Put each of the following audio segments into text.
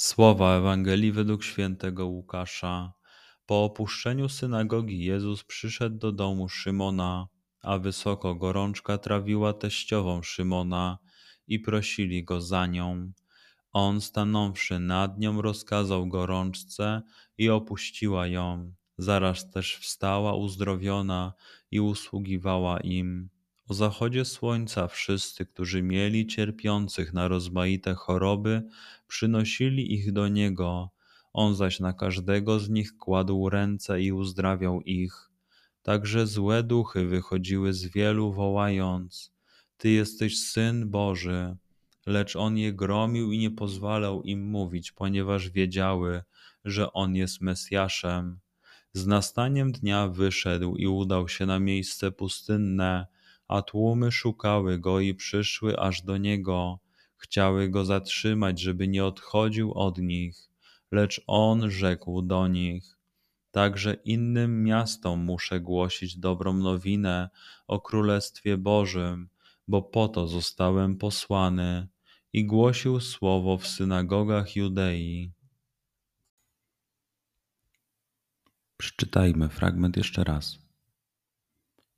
Słowa Ewangelii według świętego Łukasza. Po opuszczeniu synagogi Jezus przyszedł do domu Szymona a wysoko gorączka trawiła teściową Szymona i prosili go za nią. On stanąwszy nad nią rozkazał gorączce i opuściła ją. Zaraz też wstała uzdrowiona i usługiwała im. O zachodzie słońca wszyscy, którzy mieli cierpiących na rozmaite choroby, przynosili ich do niego. On zaś na każdego z nich kładł ręce i uzdrawiał ich. Także złe duchy wychodziły z wielu, wołając: Ty jesteś syn Boży. Lecz on je gromił i nie pozwalał im mówić, ponieważ wiedziały, że on jest Mesjaszem. Z nastaniem dnia wyszedł i udał się na miejsce pustynne, a tłumy szukały go i przyszły aż do niego. Chciały go zatrzymać, żeby nie odchodził od nich, lecz on rzekł do nich: Także innym miastom muszę głosić dobrą nowinę o Królestwie Bożym, bo po to zostałem posłany i głosił słowo w synagogach Judei. Przeczytajmy fragment jeszcze raz.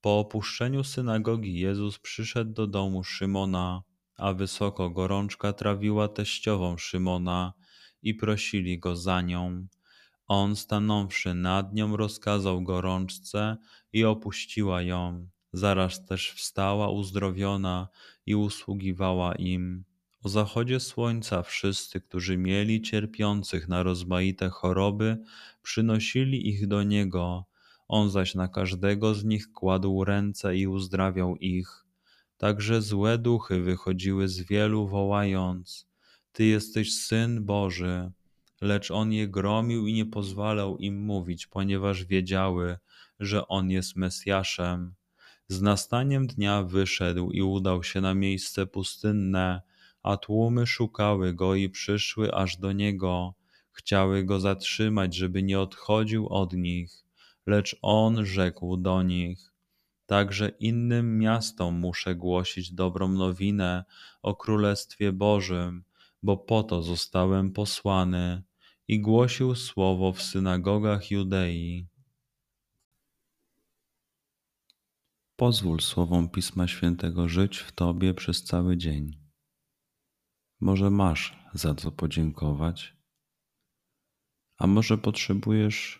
Po opuszczeniu synagogi Jezus przyszedł do domu Szymona, a wysoko gorączka trawiła teściową Szymona i prosili go za nią. On stanąwszy nad nią rozkazał gorączce i opuściła ją. Zaraz też wstała uzdrowiona i usługiwała im. O zachodzie słońca wszyscy, którzy mieli cierpiących na rozmaite choroby, przynosili ich do niego. On zaś na każdego z nich kładł ręce i uzdrawiał ich. Także złe duchy wychodziły z wielu, wołając: Ty jesteś syn Boży lecz on je gromił i nie pozwalał im mówić, ponieważ wiedziały, że on jest Mesjaszem. Z nastaniem dnia wyszedł i udał się na miejsce pustynne, a tłumy szukały go i przyszły aż do niego. Chciały go zatrzymać, żeby nie odchodził od nich, lecz on rzekł do nich: Także innym miastom muszę głosić dobrą nowinę o Królestwie Bożym, bo po to zostałem posłany i głosił słowo w synagogach Judei. Pozwól słowom Pisma Świętego żyć w Tobie przez cały dzień. Może masz za co podziękować, a może potrzebujesz